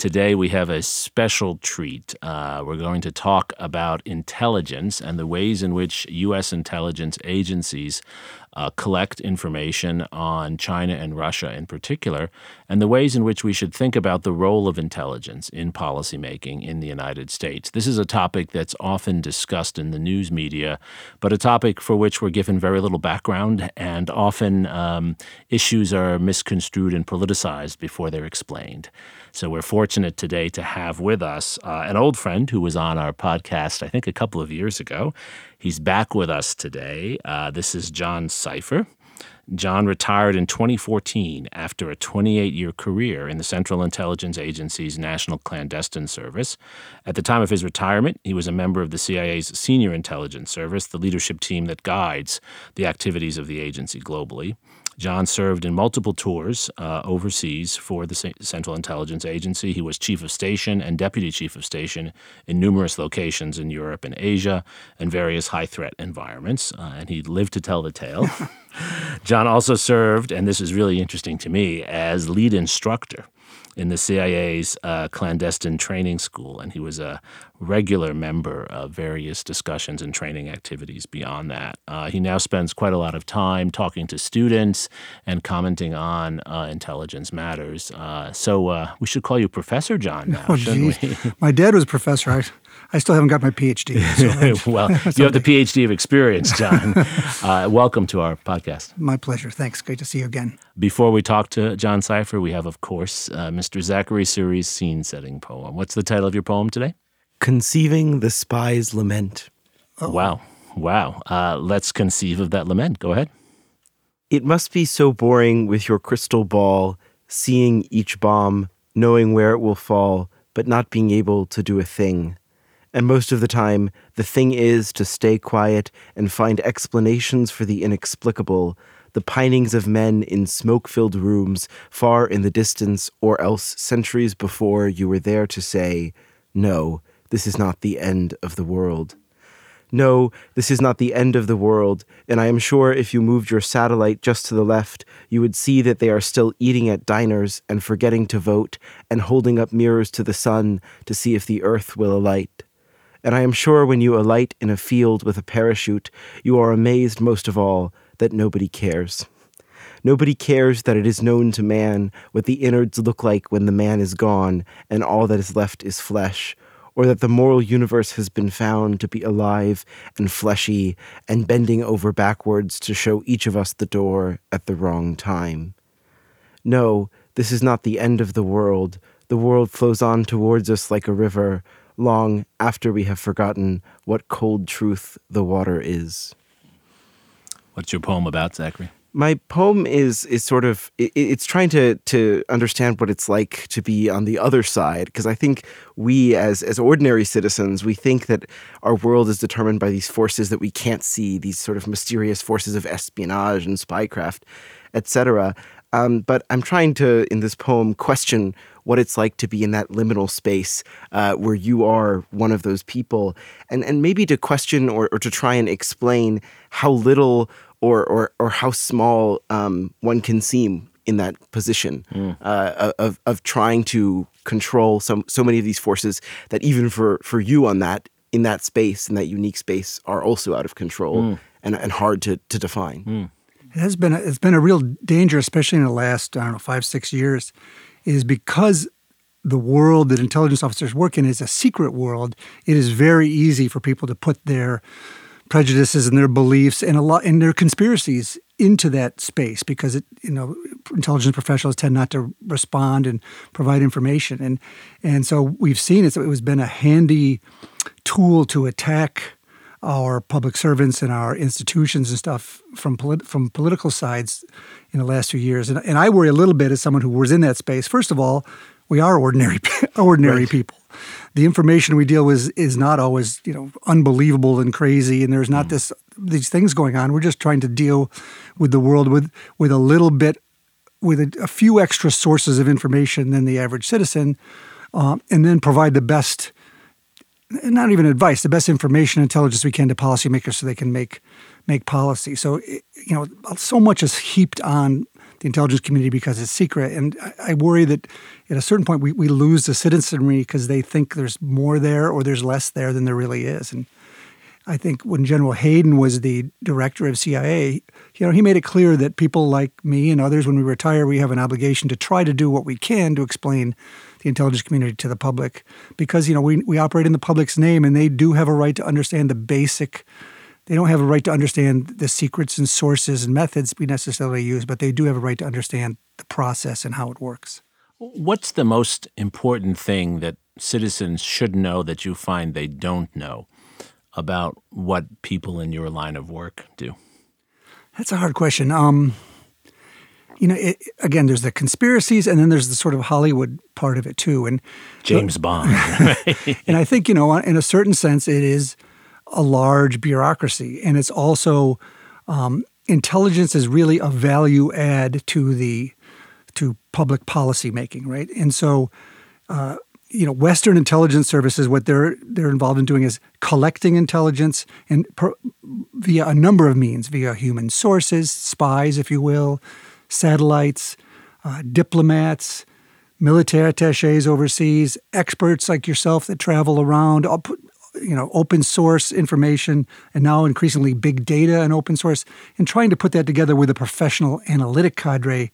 Today, we have a special treat. Uh, we're going to talk about intelligence and the ways in which U.S. intelligence agencies uh, collect information on China and Russia in particular, and the ways in which we should think about the role of intelligence in policymaking in the United States. This is a topic that's often discussed in the news media, but a topic for which we're given very little background, and often um, issues are misconstrued and politicized before they're explained. So we're fortunate today to have with us uh, an old friend who was on our podcast, I think, a couple of years ago. He's back with us today. Uh, this is John Sipher. John retired in 2014 after a 28 year career in the Central Intelligence Agency's National Clandestine Service. At the time of his retirement, he was a member of the CIA's Senior Intelligence Service, the leadership team that guides the activities of the agency globally. John served in multiple tours uh, overseas for the Central Intelligence Agency. He was chief of station and deputy chief of station in numerous locations in Europe and Asia and various high threat environments. Uh, and he lived to tell the tale. John also served, and this is really interesting to me, as lead instructor in the CIA's uh, clandestine training school, and he was a regular member of various discussions and training activities beyond that. Uh, he now spends quite a lot of time talking to students and commenting on uh, intelligence matters. Uh, so uh, we should call you Professor John now, oh, shouldn't we? My dad was a professor. I, I still haven't got my PhD. So well, you have the PhD of experience, John. Uh, welcome to our podcast. My pleasure. Thanks. Great to see you again. Before we talk to John Sipher, we have, of course, uh, Mr. Zachary Suri's scene setting poem. What's the title of your poem today? Conceiving the Spy's Lament. Oh. Wow. Wow. Uh, let's conceive of that lament. Go ahead. It must be so boring with your crystal ball, seeing each bomb, knowing where it will fall, but not being able to do a thing. And most of the time, the thing is to stay quiet and find explanations for the inexplicable, the pinings of men in smoke filled rooms far in the distance, or else centuries before you were there to say, No, this is not the end of the world. No, this is not the end of the world, and I am sure if you moved your satellite just to the left, you would see that they are still eating at diners and forgetting to vote and holding up mirrors to the sun to see if the earth will alight. And I am sure when you alight in a field with a parachute, you are amazed most of all that nobody cares. Nobody cares that it is known to man what the innards look like when the man is gone and all that is left is flesh, or that the moral universe has been found to be alive and fleshy and bending over backwards to show each of us the door at the wrong time. No, this is not the end of the world. The world flows on towards us like a river, long after we have forgotten what cold truth the water is. What's your poem about, Zachary? My poem is is sort of it, it's trying to to understand what it's like to be on the other side because I think we as as ordinary citizens we think that our world is determined by these forces that we can't see these sort of mysterious forces of espionage and spycraft etc um, but I'm trying to, in this poem, question what it's like to be in that liminal space uh, where you are one of those people, and and maybe to question or, or to try and explain how little or or or how small um, one can seem in that position mm. uh, of of trying to control some so many of these forces that even for for you on that in that space in that unique space are also out of control mm. and and hard to to define. Mm it has been a, it's been a real danger, especially in the last I don't know five six years, is because the world that intelligence officers work in is a secret world. It is very easy for people to put their prejudices and their beliefs and a lot and their conspiracies into that space because it you know intelligence professionals tend not to respond and provide information and and so we've seen it so it has been a handy tool to attack our public servants and our institutions and stuff from polit- from political sides in the last few years. And, and I worry a little bit as someone who was in that space. First of all, we are ordinary ordinary people. The information we deal with is not always you know unbelievable and crazy, and there's not mm. this these things going on. We're just trying to deal with the world with with a little bit with a, a few extra sources of information than the average citizen, uh, and then provide the best not even advice, the best information intelligence we can to policymakers so they can make make policy. So you know, so much is heaped on the intelligence community because it's secret, and I, worry that at a certain point we, we lose the citizenry because they think there's more there or there's less there than there really is. And I think when General Hayden was the director of CIA, you know, he made it clear that people like me and others, when we retire, we have an obligation to try to do what we can to explain the intelligence community to the public because you know we, we operate in the public's name and they do have a right to understand the basic they don't have a right to understand the secrets and sources and methods we necessarily use but they do have a right to understand the process and how it works. What's the most important thing that citizens should know that you find they don't know about what people in your line of work do? That's a hard question. Um, you know, it, again, there's the conspiracies, and then there's the sort of Hollywood part of it too. And James Bond. and I think you know, in a certain sense, it is a large bureaucracy, and it's also um, intelligence is really a value add to the to public policy making, right? And so. Uh, you know, Western intelligence services, what they're they're involved in doing is collecting intelligence and per, via a number of means, via human sources, spies, if you will, satellites, uh, diplomats, military attaches overseas, experts like yourself that travel around, you know, open source information, and now increasingly big data and open source, and trying to put that together with a professional analytic cadre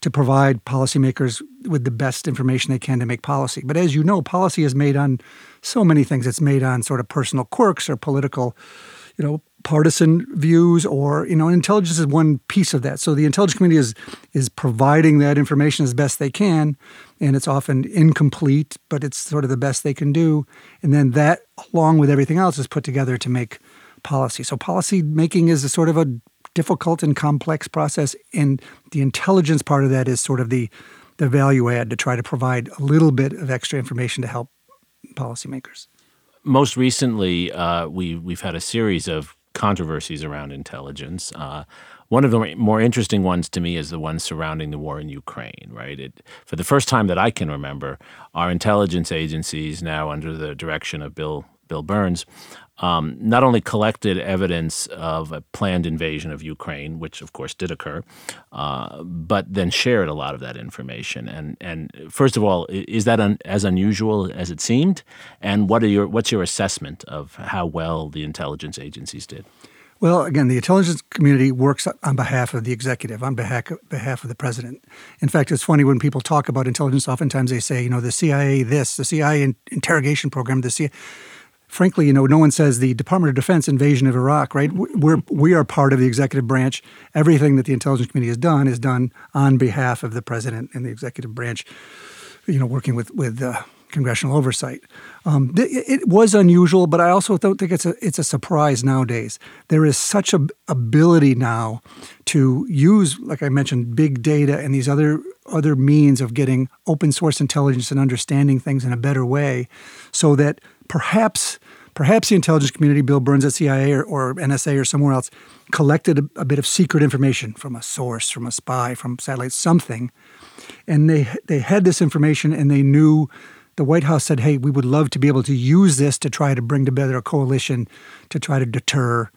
to provide policymakers with the best information they can to make policy. But as you know, policy is made on so many things. It's made on sort of personal quirks or political, you know, partisan views or you know intelligence is one piece of that. So the intelligence community is is providing that information as best they can and it's often incomplete but it's sort of the best they can do. And then that along with everything else is put together to make policy. So policy making is a sort of a difficult and complex process and the intelligence part of that is sort of the the value add to try to provide a little bit of extra information to help policymakers. Most recently, uh, we we've had a series of controversies around intelligence. Uh, one of the more interesting ones to me is the one surrounding the war in Ukraine, right? It, for the first time that I can remember, our intelligence agencies, now under the direction of Bill Bill Burns, um, not only collected evidence of a planned invasion of Ukraine, which of course did occur, uh, but then shared a lot of that information. And and first of all, is that un, as unusual as it seemed? And what are your what's your assessment of how well the intelligence agencies did? Well, again, the intelligence community works on behalf of the executive, on behalf, behalf of the president. In fact, it's funny when people talk about intelligence, oftentimes they say, you know, the CIA this, the CIA interrogation program, the CIA frankly, you know, no one says the Department of Defense invasion of Iraq, right? We're we are part of the executive branch. Everything that the intelligence community has done is done on behalf of the president and the executive branch. You know, working with with uh, congressional oversight. Um, it, it, was unusual, but I also don't think it's a it's a surprise nowadays. There is such a ability now to use, like I mentioned, big data and these other other means of getting open source intelligence and understanding things in a better way, so that perhaps perhaps the intelligence community, Bill Burns at CIA or, or NSA or somewhere else, collected a, a, bit of secret information from a source, from a spy, from satellites, something, and they they had this information and they knew. The White House said, "Hey, we would love to be able to use this to try to bring together a coalition to try to deter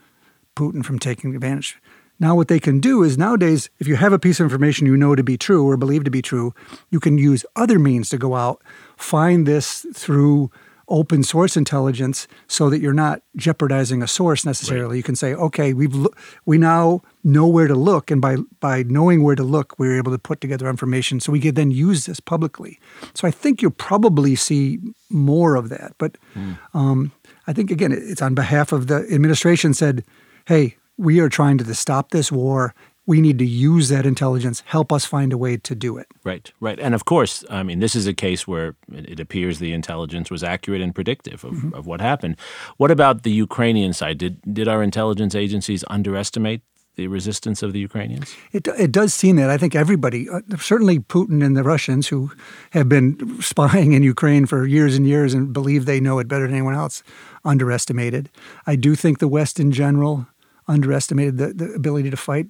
Putin from taking advantage." Now, what they can do is nowadays, if you have a piece of information you know to be true or believe to be true, you can use other means to go out, find this through open source intelligence so that you're not jeopardizing a source necessarily. Right. You can say, okay, we've lo- we now know where to look, and by by knowing where to look, we're able to put together information so we can then use this publicly. So I think you'll probably see more of that. But mm. um, I think again, it's on behalf of the administration said, hey. We are trying to stop this war we need to use that intelligence, help us find a way to do it. Right, right. And of course, I mean, this is a case where it appears the intelligence was accurate and predictive of, mm-hmm. of what happened. What about the Ukrainian side? Did, did our intelligence agencies underestimate the resistance of the Ukrainians? It, it does seem that. I think everybody, uh, certainly Putin and the Russians, who have been spying in Ukraine for years and years and believe they know it better than anyone else, underestimated. I do think the West in general underestimated the, the ability to fight.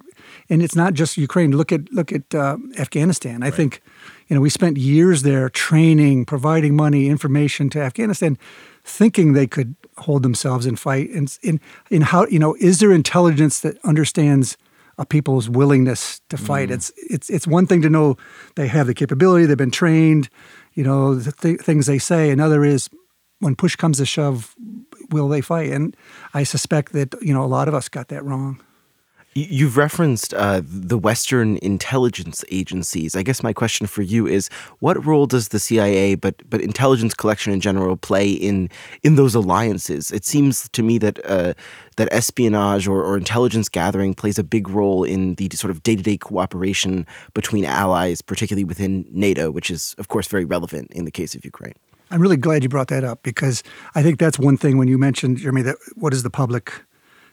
And it's not just Ukraine. Look at look at uh, Afghanistan. I right. think you know we spent years there training, providing money, information to Afghanistan, thinking they could hold themselves and fight. And in in how you know is there intelligence that understands a people's willingness to fight? Mm. It's it's it's one thing to know they have the capability, they've been trained, you know the th- things they say. Another is when push comes to shove, will they fight? And I suspect that you know a lot of us got that wrong. You've referenced uh, the Western intelligence agencies. I guess my question for you is: What role does the CIA, but but intelligence collection in general, play in in those alliances? It seems to me that uh, that espionage or, or intelligence gathering plays a big role in the sort of day to day cooperation between allies, particularly within NATO, which is of course very relevant in the case of Ukraine. I'm really glad you brought that up because I think that's one thing when you mentioned, Jeremi, that what does the public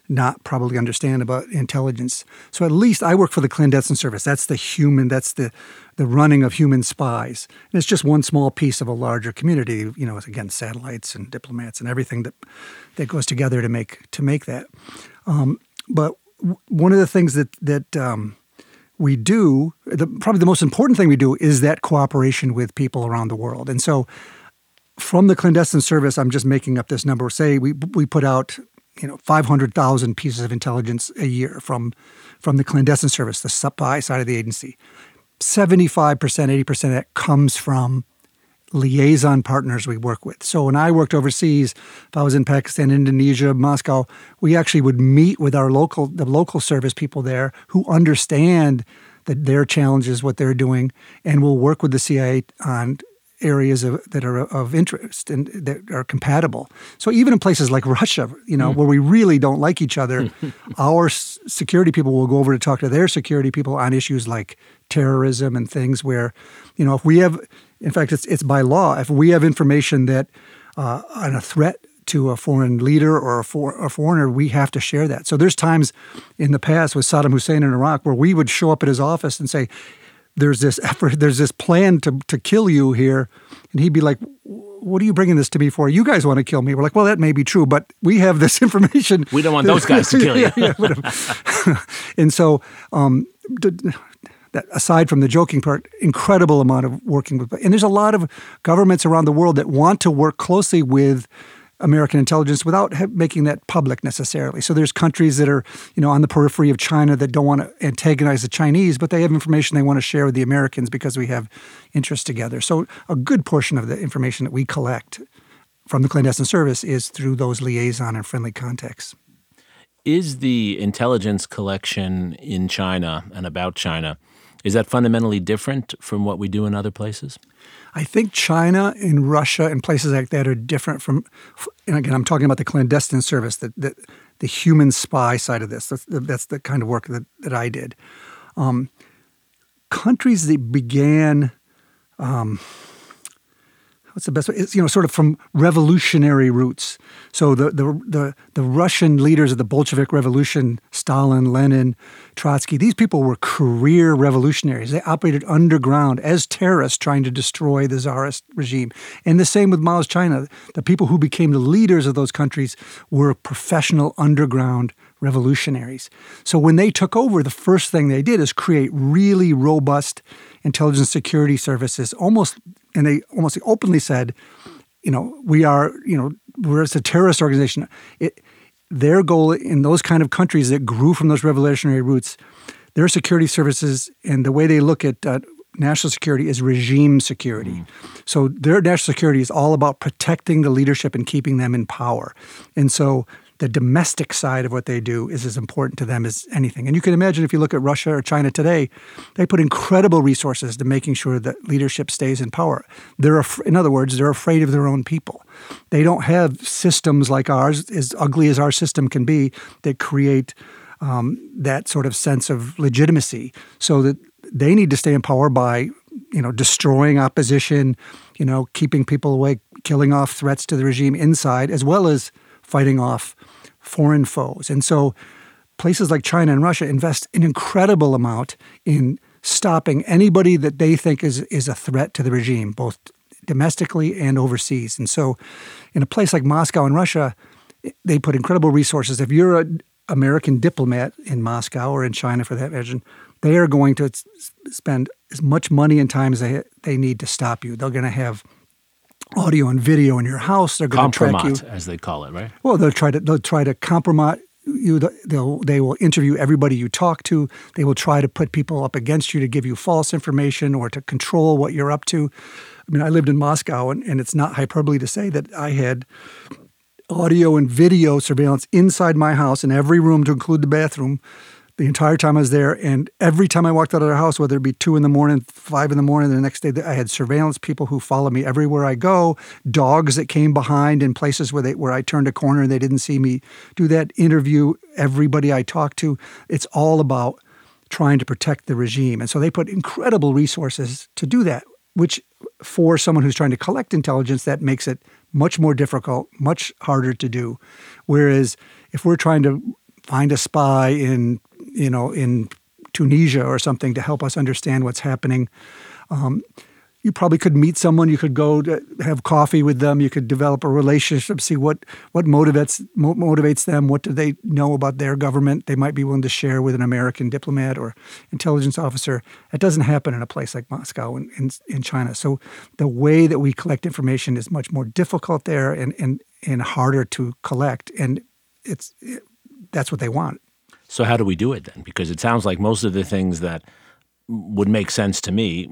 not probably understand about intelligence. So at least I work for the clandestine service. That's the human, that's the the running of human spies. And it's just one small piece of a larger community, you know, again, satellites and diplomats and everything that that goes together to make to make that. Um, but w- one of the things that that um, we do, the, probably the most important thing we do is that cooperation with people around the world. And so from the clandestine service, I'm just making up this number. Say we we put out you know 500,000 pieces of intelligence a year from from the clandestine service, the supply side of the agency. 75%, 80% of that comes from liaison partners we work with. So when I worked overseas, if I was in Pakistan, Indonesia, Moscow, we actually would meet with our local the local service people there who understand that their challenges, what they're doing, and we'll work with the CIA on areas of, that are of interest and that are compatible. So even in places like Russia, you know, mm. where we really don't like each other, our security people will go over to talk to their security people on issues like terrorism and things where, you know, if we have, in fact, it's it's by law, if we have information that uh, on a threat to a foreign leader or a, for, a, foreigner, we have to share that. So there's times in the past with Saddam Hussein in Iraq where we would show up at his office and say, there's this effort, there's this plan to, to kill you here. And he'd be like, what are you bringing this to me for? You guys want to kill me. We're like, well, that may be true, but we have this information. We don't want those guys to kill you. yeah, yeah, and so, um, that aside from the joking part, incredible amount of working with, and there's a lot of governments around the world that want to work closely with American intelligence without making that public necessarily. So there's countries that are, you know, on the periphery of China that don't want to antagonize the Chinese, but they have information they want to share with the Americans because we have interests together. So a good portion of the information that we collect from the clandestine service is through those liaison and friendly contacts. Is the intelligence collection in China and about China is that fundamentally different from what we do in other places? I think China and Russia and places like that are different from, and again, I'm talking about the clandestine service, the, the, the human spy side of this. That's the, that's the kind of work that, that I did. Um, countries that began um, what's the best way? It's you know sort of from revolutionary roots. So the the the, the Russian leaders of the Bolshevik Revolution, Stalin, Lenin, Trotsky, these people were career revolutionaries. They operated underground as terrorists trying to destroy the czarist regime. And the same with Mao's China. The people who became the leaders of those countries were professional underground revolutionaries. So when they took over, the first thing they did is create really robust intelligence security services, almost, and they almost openly said, you know, we are, you know, we're a terrorist organization. It, their goal in those kind of countries that grew from those revolutionary roots, their security services and the way they look at uh, national security is regime security. Mm. So their national security is all about protecting the leadership and keeping them in power. And so the domestic side of what they do is as important to them as anything. And you can imagine if you look at Russia or China today, they put incredible resources to making sure that leadership stays in power. They're, af- in other words, they're afraid of their own people. They don't have systems like ours, as ugly as our system can be, that create um, that sort of sense of legitimacy. So that they need to stay in power by, you know, destroying opposition, you know, keeping people away, killing off threats to the regime inside, as well as fighting off foreign foes. And so places like China and Russia invest an incredible amount in stopping anybody that they think is is a threat to the regime, both domestically and overseas. And so, in a place like Moscow in Russia, they put incredible resources. If you're an American diplomat in Moscow or in China, for that matter, they are going to spend as much money and time as they they need to stop you. They're going to have audio and video in your house. They're going to track you, as they call it, right? Well, they'll try to they'll try to compromise you. They'll they will interview everybody you talk to. They will try to put people up against you to give you false information or to control what you're up to. I mean, I lived in Moscow, and, and it's not hyperbole to say that I had audio and video surveillance inside my house in every room to include the bathroom the entire time I was there. And every time I walked out of the house, whether it be two in the morning, five in the morning, the next day, I had surveillance people who followed me everywhere I go, dogs that came behind in places where they where I turned a corner and they didn't see me do that, interview everybody I talked to. It's all about trying to protect the regime. And so they put incredible resources to do that, which for someone who's trying to collect intelligence, that makes it much more difficult, much harder to do. Whereas if we're trying to find a spy in you know in Tunisia or something to help us understand what's happening. Um, you probably could meet someone. You could go to have coffee with them. You could develop a relationship, see what what motivates motivates them. What do they know about their government? They might be willing to share with an American diplomat or intelligence officer. That doesn't happen in a place like Moscow in, in, in China. So the way that we collect information is much more difficult there and and and harder to collect. And it's it, that's what they want. So how do we do it then? Because it sounds like most of the things that would make sense to me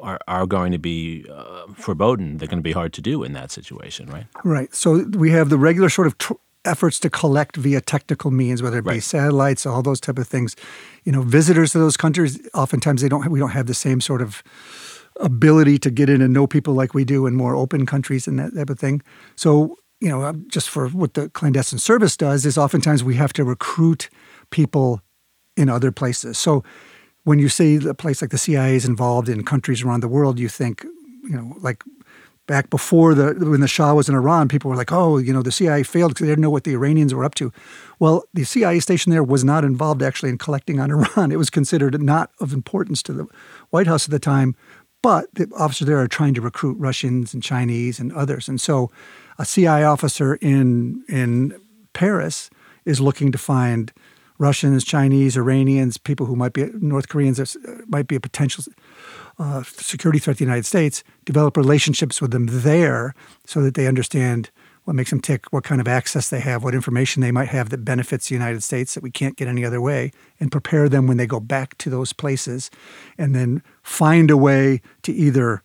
are, are going to be uh, foreboding. They're going to be hard to do in that situation, right? Right. So we have the regular sort of tr- efforts to collect via technical means, whether it be right. satellites, all those type of things. You know, visitors to those countries, oftentimes they don't. Have, we don't have the same sort of ability to get in and know people like we do in more open countries and that type of thing. So you know, um, just for what the clandestine service does is oftentimes we have to recruit people in other places. So when you see a place like the CIA is involved in countries around the world, you think, you know, like back before the when the Shah was in Iran, people were like, oh, you know, the CIA failed because they didn't know what the Iranians were up to. Well, the CIA station there was not involved actually in collecting on Iran. It was considered not of importance to the White House at the time, but the officers there are trying to recruit Russians and Chinese and others. And so a CIA officer in in Paris is looking to find Russians, Chinese, Iranians, people who might be North Koreans uh, might be a potential uh, security threat to the United States. Develop relationships with them there so that they understand what makes them tick, what kind of access they have, what information they might have that benefits the United States that we can't get any other way, and prepare them when they go back to those places, and then find a way to either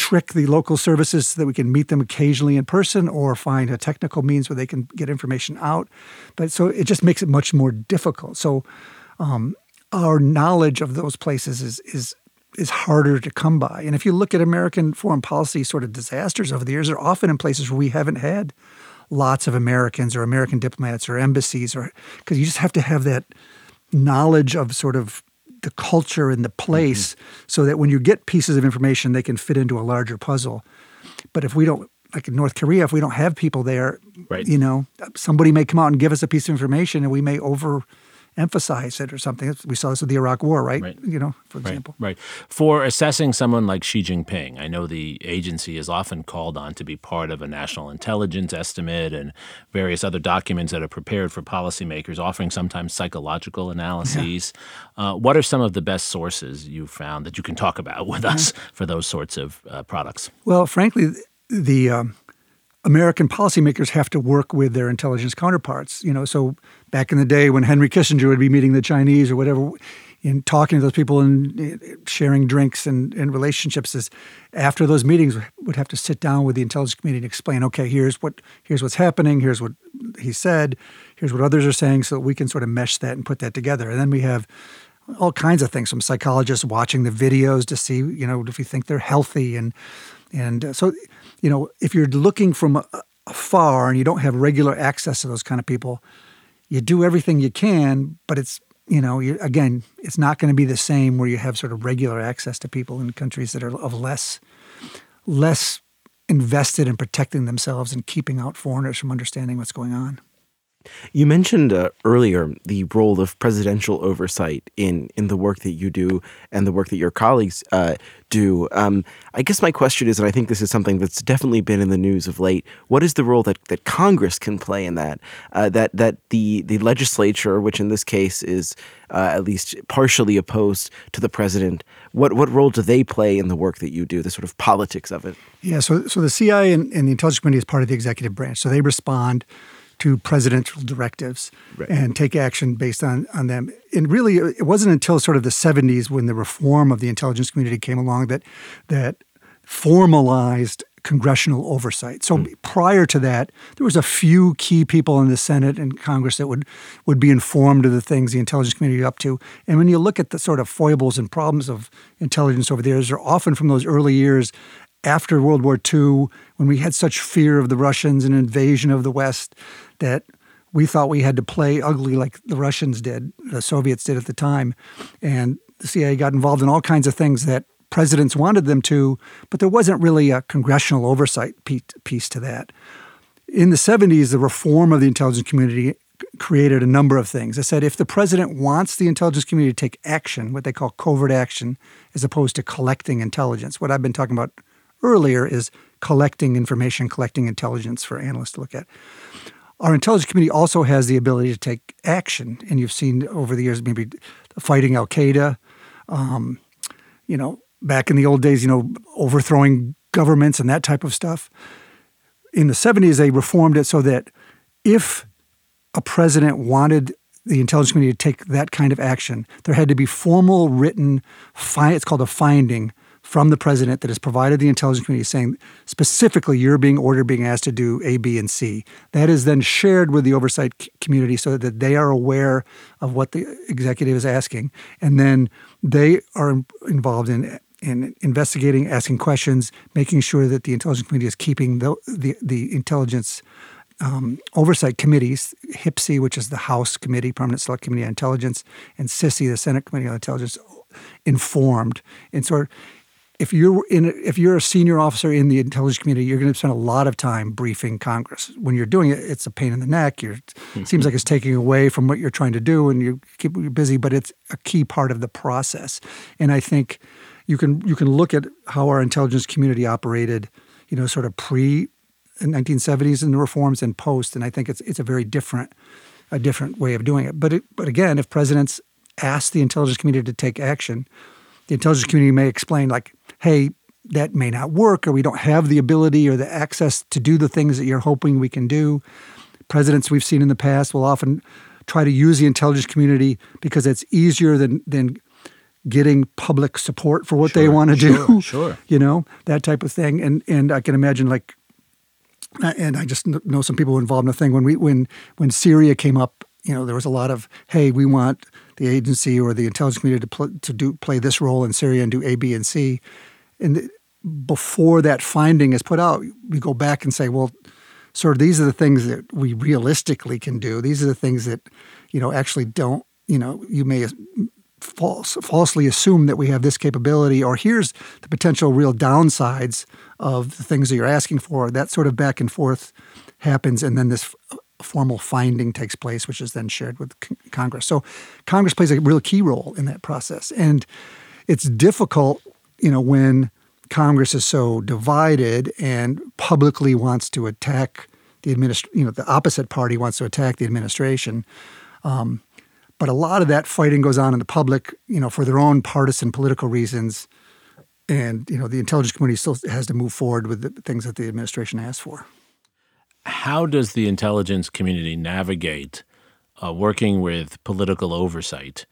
trick the local services so that we can meet them occasionally in person or find a technical means where they can get information out. But so it just makes it much more difficult. So um, our knowledge of those places is is is harder to come by. And if you look at American foreign policy sort of disasters over the years, they're often in places where we haven't had lots of Americans or American diplomats or embassies or because you just have to have that knowledge of sort of the culture and the place mm-hmm. so that when you get pieces of information, they can fit into a larger puzzle. But if we don't, like in North Korea, if we don't have people there, right. you know, somebody may come out and give us a piece of information and we may over emphasize it or something. We saw this with the Iraq War, right? right. You know, for example. Right. right. For assessing someone like Xi Jinping, I know the agency is often called on to be part of a national intelligence estimate and various other documents that are prepared for policymakers, offering sometimes psychological analyses. Yeah. Uh, what are some of the best sources you've found that you can talk about with us for those sorts of uh, products? Well, frankly, the um, American policymakers have to work with their intelligence counterparts. You know, so back in the day when Henry Kissinger would be meeting the Chinese or whatever, and talking to those people and sharing drinks and, and relationships, is after those meetings would have to sit down with the intelligence community and explain, okay, here's what here's what's happening, here's what he said, here's what others are saying, so that we can sort of mesh that and put that together. And then we have all kinds of things from psychologists watching the videos to see, you know, if you think they're healthy and and uh, so you know, if you're looking from afar and you don't have regular access to those kind of people, you do everything you can, but it's you know, again, it's not going to be the same where you have sort of regular access to people in countries that are of less less invested in protecting themselves and keeping out foreigners from understanding what's going on. You mentioned uh, earlier the role of presidential oversight in in the work that you do and the work that your colleagues uh, do. Um, I guess my question is, and I think this is something that's definitely been in the news of late. What is the role that, that Congress can play in that? Uh, that that the the legislature, which in this case is uh, at least partially opposed to the president, what what role do they play in the work that you do? The sort of politics of it. Yeah. So so the CIA and, and the Intelligence Committee is part of the executive branch, so they respond to presidential directives right. and take action based on, on them. And really, it wasn't until sort of the 70s when the reform of the intelligence community came along that that formalized congressional oversight. So mm. prior to that, there was a few key people in the Senate and Congress that would would be informed of the things the intelligence community up to. And when you look at the sort of foibles and problems of intelligence over there, they're often from those early years after World War II, when we had such fear of the Russians and invasion of the West, that we thought we had to play ugly like the Russians did, the Soviets did at the time. And the CIA got involved in all kinds of things that presidents wanted them to, but there wasn't really a congressional oversight piece to that. In the 70s, the reform of the intelligence community created a number of things. I said if the president wants the intelligence community to take action, what they call covert action, as opposed to collecting intelligence, what I've been talking about earlier is collecting information, collecting intelligence for analysts to look at. Our intelligence community also has the ability to take action, and you've seen over the years maybe fighting Al Qaeda. Um, you know, back in the old days, you know, overthrowing governments and that type of stuff. In the 70s, they reformed it so that if a president wanted the intelligence community to take that kind of action, there had to be formal written, fi- it's called a finding from the president that has provided the intelligence community saying specifically you're being ordered, being asked to do A, B, and C. That is then shared with the oversight community so that they are aware of what the executive is asking. And then they are involved in in investigating, asking questions, making sure that the intelligence community is keeping the the, the intelligence um, oversight committees, HPSCI, which is the House Committee, Permanent Select Committee on Intelligence, and SSCI, the Senate Committee on Intelligence, informed. And sort of if you're in if you're a senior officer in the intelligence community, you're going to spend a lot of time briefing Congress. When you're doing it, it's a pain in the neck. You're, it mm-hmm. seems like it's taking away from what you're trying to do, and you keep you busy. But it's a key part of the process. And I think you can you can look at how our intelligence community operated, you know, sort of pre 1970s and the reforms and post. And I think it's it's a very different a different way of doing it. But it, but again, if presidents ask the intelligence community to take action, the intelligence community may explain like hey, that may not work, or we don't have the ability or the access to do the things that you're hoping we can do. Presidents we've seen in the past will often try to use the intelligence community because it's easier than than getting public support for what sure, they want to sure, do. Sure, you know that type of thing, and and I can imagine like, and I just know some people involved in the thing when we when when Syria came up. You know, there was a lot of hey, we want the agency or the intelligence community to pl- to do play this role in Syria and do A, B, and C and before that finding is put out, we go back and say, well, of these are the things that we realistically can do. These are the things that, you know, actually don't, you know, you may false, falsely assume that we have this capability, or here's the potential real downsides of the things that you're asking for. That sort of back and forth happens, and then this formal finding takes place, which is then shared with Congress. So Congress plays a real key role in that process. And it's difficult you know, when Congress is so divided and publicly wants to attack the administ- you know, the opposite party wants to attack the administration. Um, but a lot of that fighting goes on in the public, you know, for their own partisan political reasons. And, you know, the intelligence community still has to move forward with the things that the administration asks for. How does the intelligence community navigate uh, working with political oversight,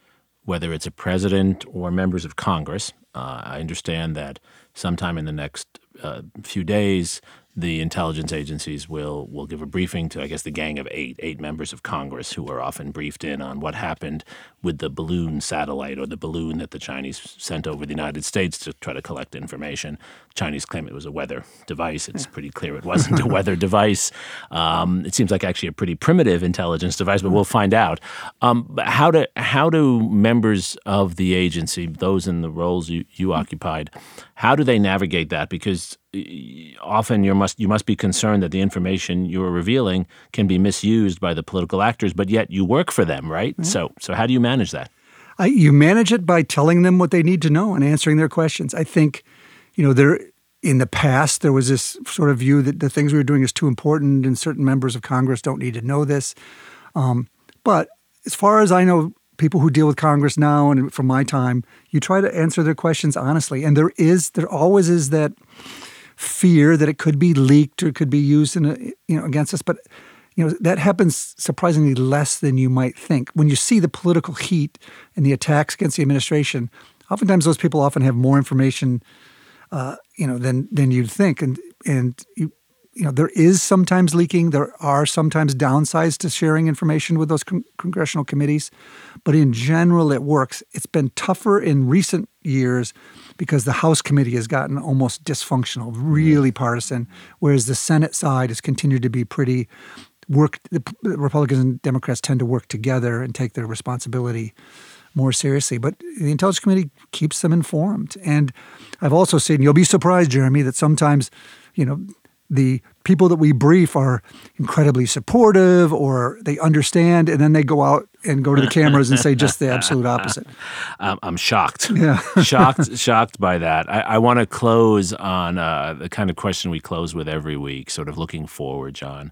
whether it's a president or members of Congress? Uh, I understand that sometime in the next uh, few days, the intelligence agencies will will give a briefing to I guess the gang of eight eight members of Congress who are often briefed in on what happened with the balloon satellite or the balloon that the Chinese sent over the United States to try to collect information. Chinese claim it was a weather device. It's pretty clear it wasn't a weather device. Um, it seems like actually a pretty primitive intelligence device, but we'll find out. Um, how do how do members of the agency, those in the roles you, you occupied, how do they navigate that? Because often you must you must be concerned that the information you're revealing can be misused by the political actors, but yet you work for them, right? Mm-hmm. So so how do you manage that? I, you manage it by telling them what they need to know and answering their questions. I think, you know, there in the past there was this sort of view that the things we were doing is too important and certain members of Congress don't need to know this. Um, but as far as I know, people who deal with Congress now and from my time, you try to answer their questions honestly. And there is, there always is that fear that it could be leaked or could be used in a, you know against us. But you know that happens surprisingly less than you might think. When you see the political heat and the attacks against the administration, oftentimes those people often have more information, uh, you know, than than you'd think, and and you you know there is sometimes leaking. There are sometimes downsides to sharing information with those con- congressional committees, but in general it works. It's been tougher in recent years because the House committee has gotten almost dysfunctional, really partisan, whereas the Senate side has continued to be pretty work. The Republicans and Democrats tend to work together and take their responsibility more seriously. But the Intelligence Committee keeps them informed. And I've also seen, you'll be surprised, Jeremi, that sometimes, you know, the people that we brief are incredibly supportive or they understand and then they go out and go to the cameras and say just the absolute opposite um, i'm shocked yeah shocked shocked by that i, I want to close on uh, the kind of question we close with every week sort of looking forward john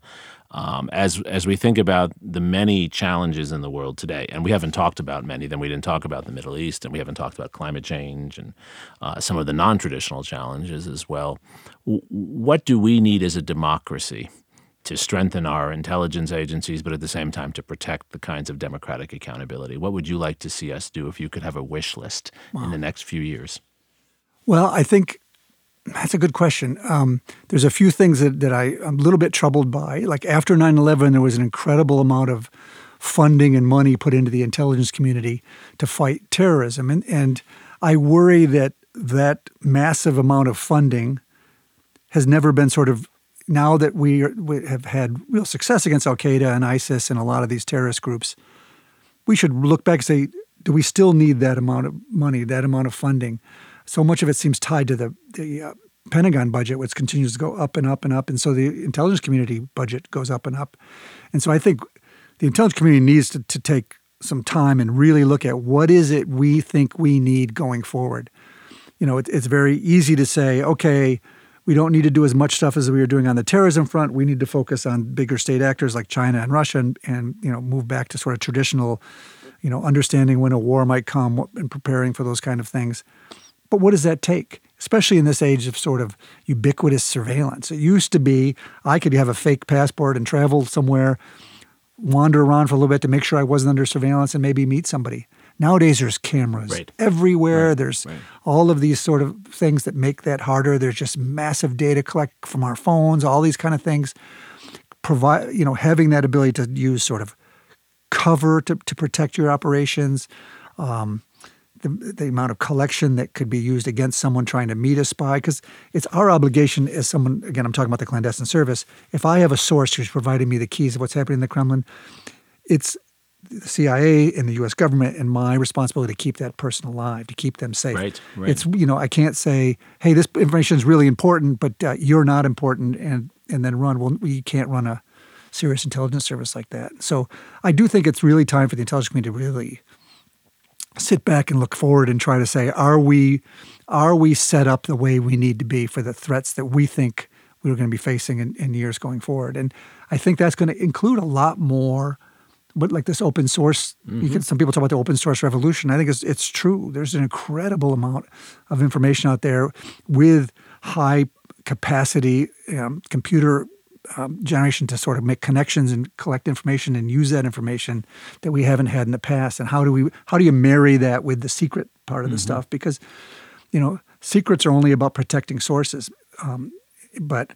um, as as we think about the many challenges in the world today, and we haven't talked about many, then we didn't talk about the Middle East, and we haven't talked about climate change and uh, some of the non-traditional challenges as well. W- what do we need as a democracy to strengthen our intelligence agencies, but at the same time to protect the kinds of democratic accountability? What would you like to see us do if you could have a wish list wow. in the next few years? Well, I think that's a good question. Um, there's a few things that, that I, I'm a little bit troubled by. Like after 9 11, there was an incredible amount of funding and money put into the intelligence community to fight terrorism. And, and I worry that that massive amount of funding has never been sort of, now that we, are, we have had real success against Al Qaeda and ISIS and a lot of these terrorist groups, we should look back and say, do we still need that amount of money, that amount of funding? So much of it seems tied to the the uh, Pentagon budget, which continues to go up and up and up, and so the intelligence community budget goes up and up, and so I think the intelligence community needs to, to take some time and really look at what is it we think we need going forward. You know, it, it's very easy to say, okay, we don't need to do as much stuff as we were doing on the terrorism front. We need to focus on bigger state actors like China and Russia, and, and you know, move back to sort of traditional, you know, understanding when a war might come and preparing for those kind of things. But what does that take? Especially in this age of sort of ubiquitous surveillance. It used to be I could have a fake passport and travel somewhere, wander around for a little bit to make sure I wasn't under surveillance and maybe meet somebody. Nowadays, there's cameras right. everywhere. Right. There's right. all of these sort of things that make that harder. There's just massive data collect from our phones, all these kind of things. Provide, you know, having that ability to use sort of cover to, to protect your operations. Um, the, the amount of collection that could be used against someone trying to meet a spy because it's our obligation as someone again i'm talking about the clandestine service if i have a source who's providing me the keys of what's happening in the kremlin it's the cia and the us government and my responsibility to keep that person alive to keep them safe. Right, right. it's you know i can't say hey this information is really important but uh, you're not important and and then run. Well we can't run a serious intelligence service like that. So i do think it's really time for the intelligence community to really sit back and look forward and try to say, are we are we set up the way we need to be for the threats that we think we're going to be facing in, in years going forward? And I think that's going to include a lot more. But like this open source, mm-hmm. can, some people talk about the open source revolution. I think it's it's true. There's an incredible amount of information out there with high capacity um, computer um, generation to sort of make connections and collect information and use that information that we haven't had in the past. And how do we how do you marry that with the secret part of the mm-hmm. stuff? Because you know secrets are only about protecting sources, um, but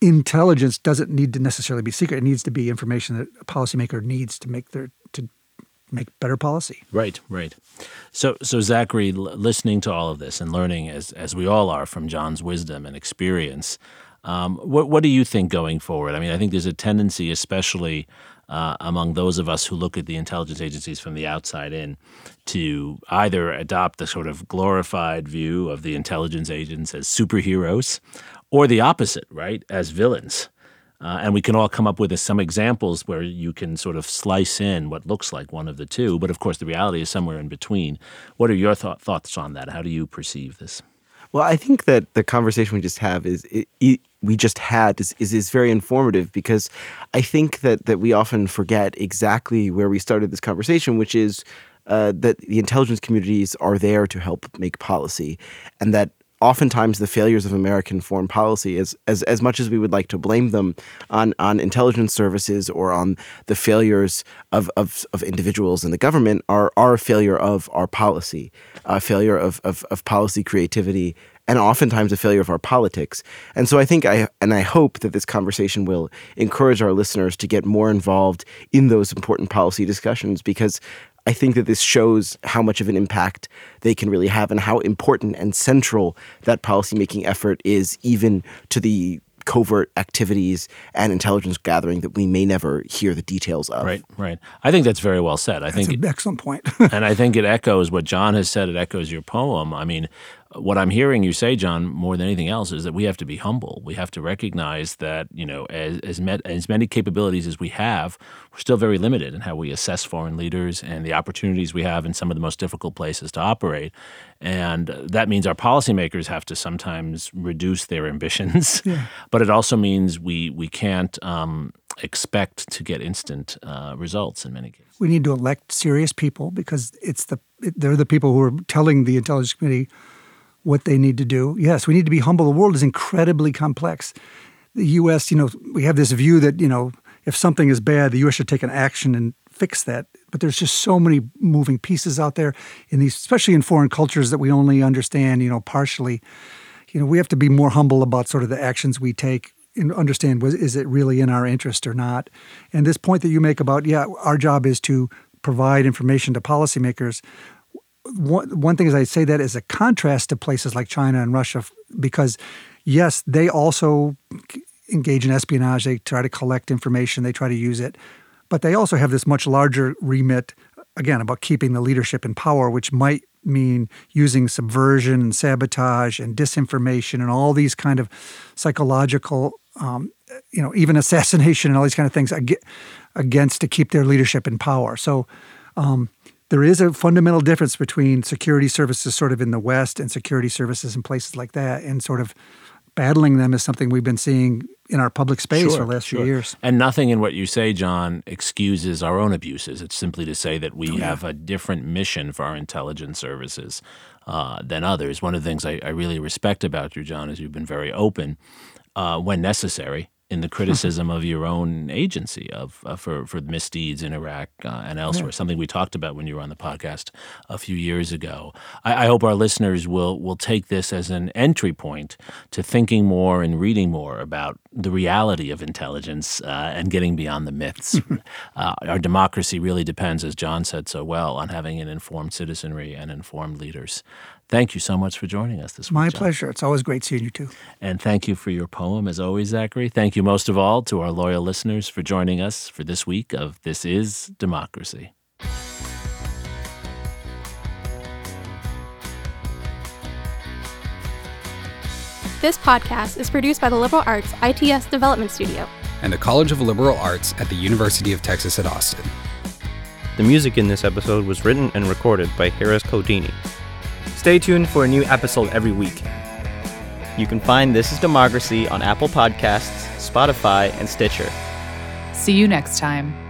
intelligence doesn't need to necessarily be secret. It needs to be information that a policymaker needs to make their to make better policy. Right, right. So, so Zachary, l- listening to all of this and learning as as we all are from John's wisdom and experience, um, what what do you think going forward? I mean, I think there's a tendency, especially uh, among those of us who look at the intelligence agencies from the outside in to either adopt the sort of glorified view of the intelligence agents as superheroes or the opposite, right, as villains. Uh, and we can all come up with some examples where you can sort of slice in what looks like one of the two. But of course, the reality is somewhere in between. What are your th- thoughts on that? How do you perceive this? Well, I think that the conversation we just have is it, it, we just had is, is, is very informative because I think that that we often forget exactly where we started this conversation, which is uh, that the intelligence communities are there to help make policy, and that oftentimes the failures of American foreign policy, as, as, as much as we would like to blame them on, on intelligence services or on the failures of, of, of individuals in the government, are, are a failure of our policy, a failure of, of, of policy creativity, and oftentimes a failure of our politics. And so I think I and I hope that this conversation will encourage our listeners to get more involved in those important policy discussions because I think that this shows how much of an impact they can really have and how important and central that policymaking effort is, even to the covert activities and intelligence gathering that we may never hear the details of. Right, right. I think that's very well said. I That's think an excellent point. and I think it echoes what John has said. It echoes your poem. I mean, what I'm hearing you say, John, more than anything else, is that we have to be humble. We have to recognize that you know, as as, met, as many capabilities as we have, we're still very limited in how we assess foreign leaders and the opportunities we have in some of the most difficult places to operate. And that means our policymakers have to sometimes reduce their ambitions, Yeah. but it also means we we can't. Um, expect to get instant uh, results in many cases. we need to elect serious people because it's the they're the people who are telling the intelligence committee what they need to do. Yes, we need to be humble. The world is incredibly complex. The U.S., you know, we have this view that you know if something is bad, the U.S. should take an action and fix that. But there's just so many moving pieces out there in these, especially in foreign cultures that we only understand, you know, partially. You know, we have to be more humble about sort of the actions we take and understand was is it really in our interest or not. And this point that you make about yeah, our job is to provide information to policymakers. One, one thing is I say that as a contrast to places like China and Russia because yes, they also engage in espionage. They try to collect information. They try to use it, but they also have this much larger remit again about keeping the leadership in power, which might mean using subversion and sabotage and disinformation and all these kind of psychological, um, you know, even assassination and all these kind of things against to keep their leadership in power. So. Um, there is a fundamental difference between security services sort of in the West and security services in places like that, and sort of battling them is something we've been seeing in our public space Sure, for the last sure. few years. And nothing in what you say, John, excuses our own abuses. It's simply to say that we have a different mission for our intelligence services uh, than others. One of the things I, I really respect about you, John, is you've been very open uh, when necessary in the criticism of your own agency of uh, for for misdeeds in Iraq uh, and elsewhere. Something we talked about when you were on the podcast a few years ago. I, I hope our listeners will will take this as an entry point to thinking more and reading more about the reality of intelligence uh, and getting beyond the myths. uh, our democracy really depends, as John said so well, on having an informed citizenry and informed leaders. Thank you so much for joining us this week. My John. pleasure. It's always great seeing you too. And thank you for your poem, as always, Zachary. Thank you most of all to our loyal listeners for joining us for this week of This Is Democracy. This podcast is produced by the Liberal Arts ITS Development Studio. and the College of Liberal Arts at the University of Texas at Austin. The music in this episode was written and recorded by Harris Codini. Stay tuned for a new episode every week. You can find This is Democracy on Apple Podcasts, Spotify, and Stitcher. See you next time.